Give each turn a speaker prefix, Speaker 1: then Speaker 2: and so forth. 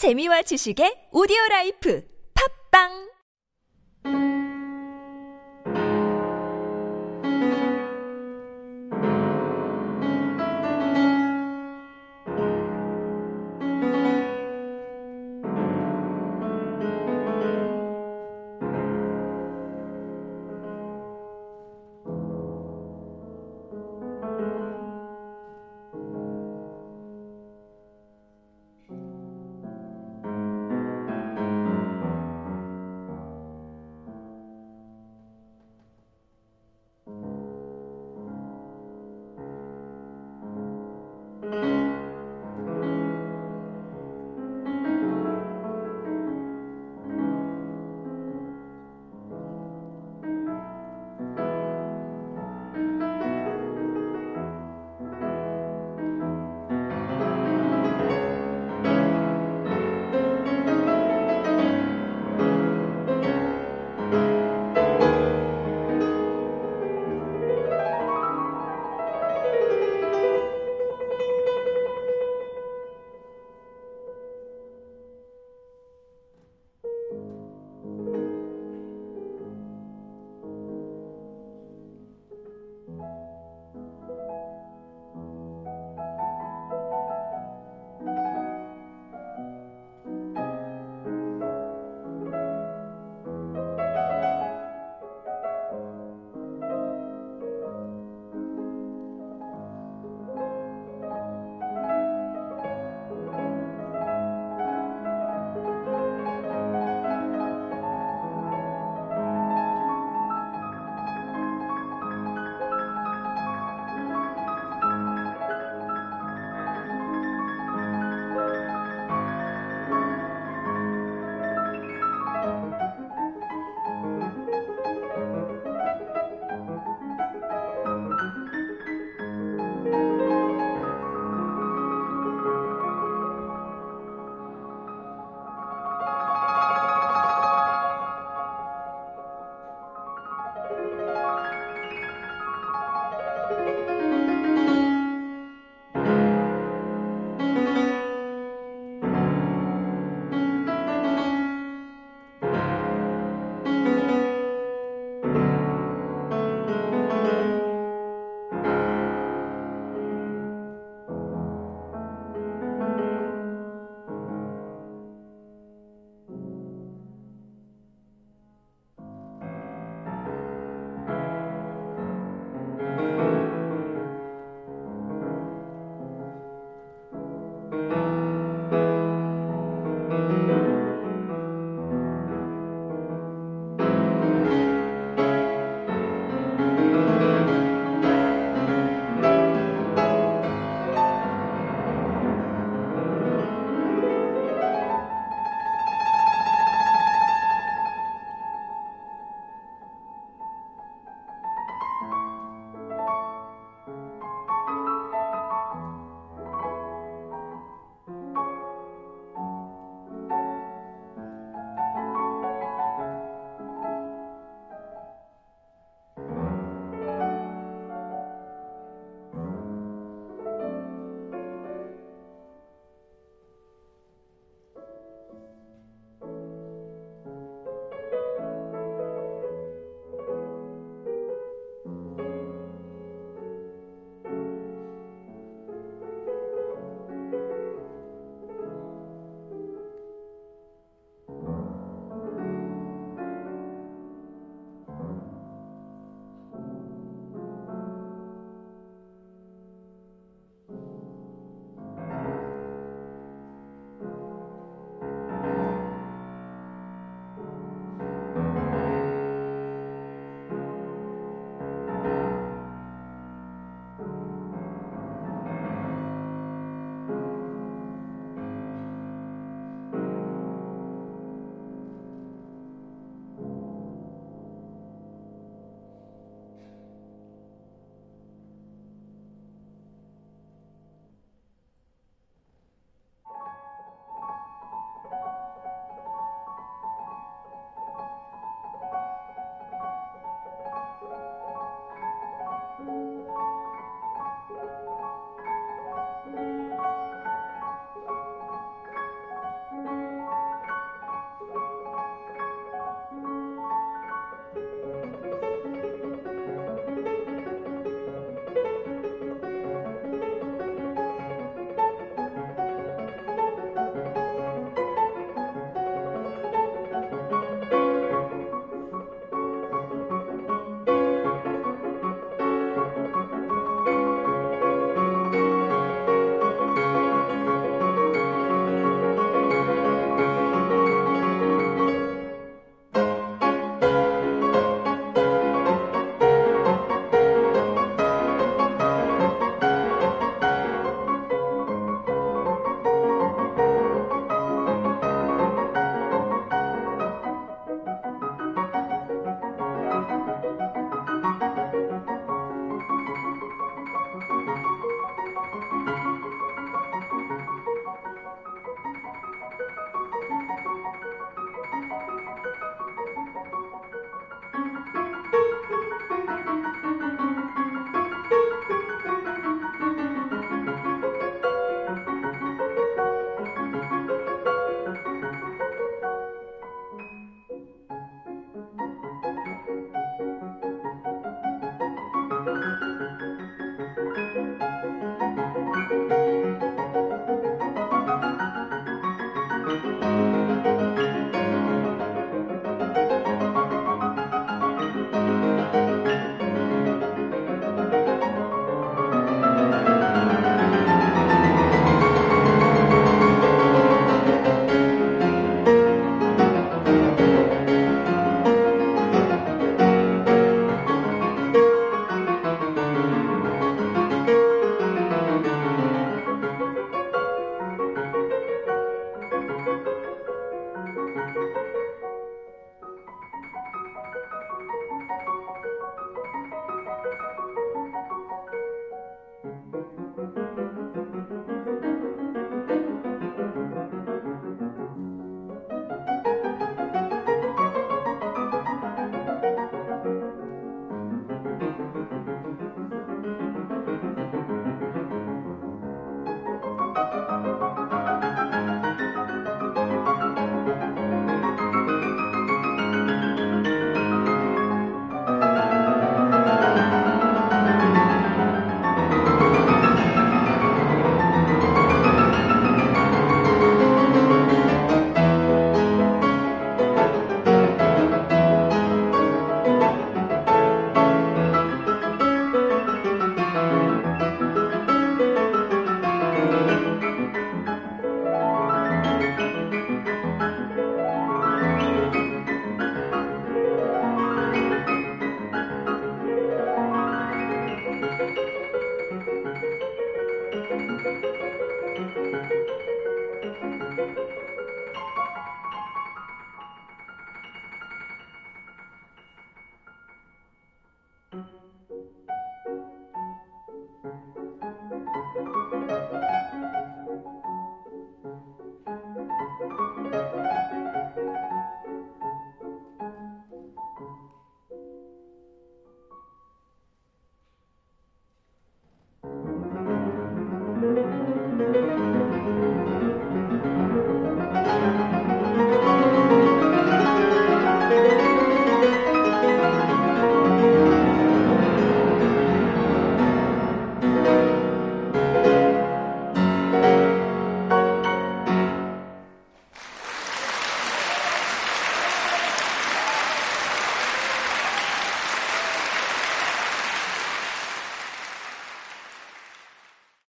Speaker 1: 재미와 지식의 오디오 라이프. 팝빵!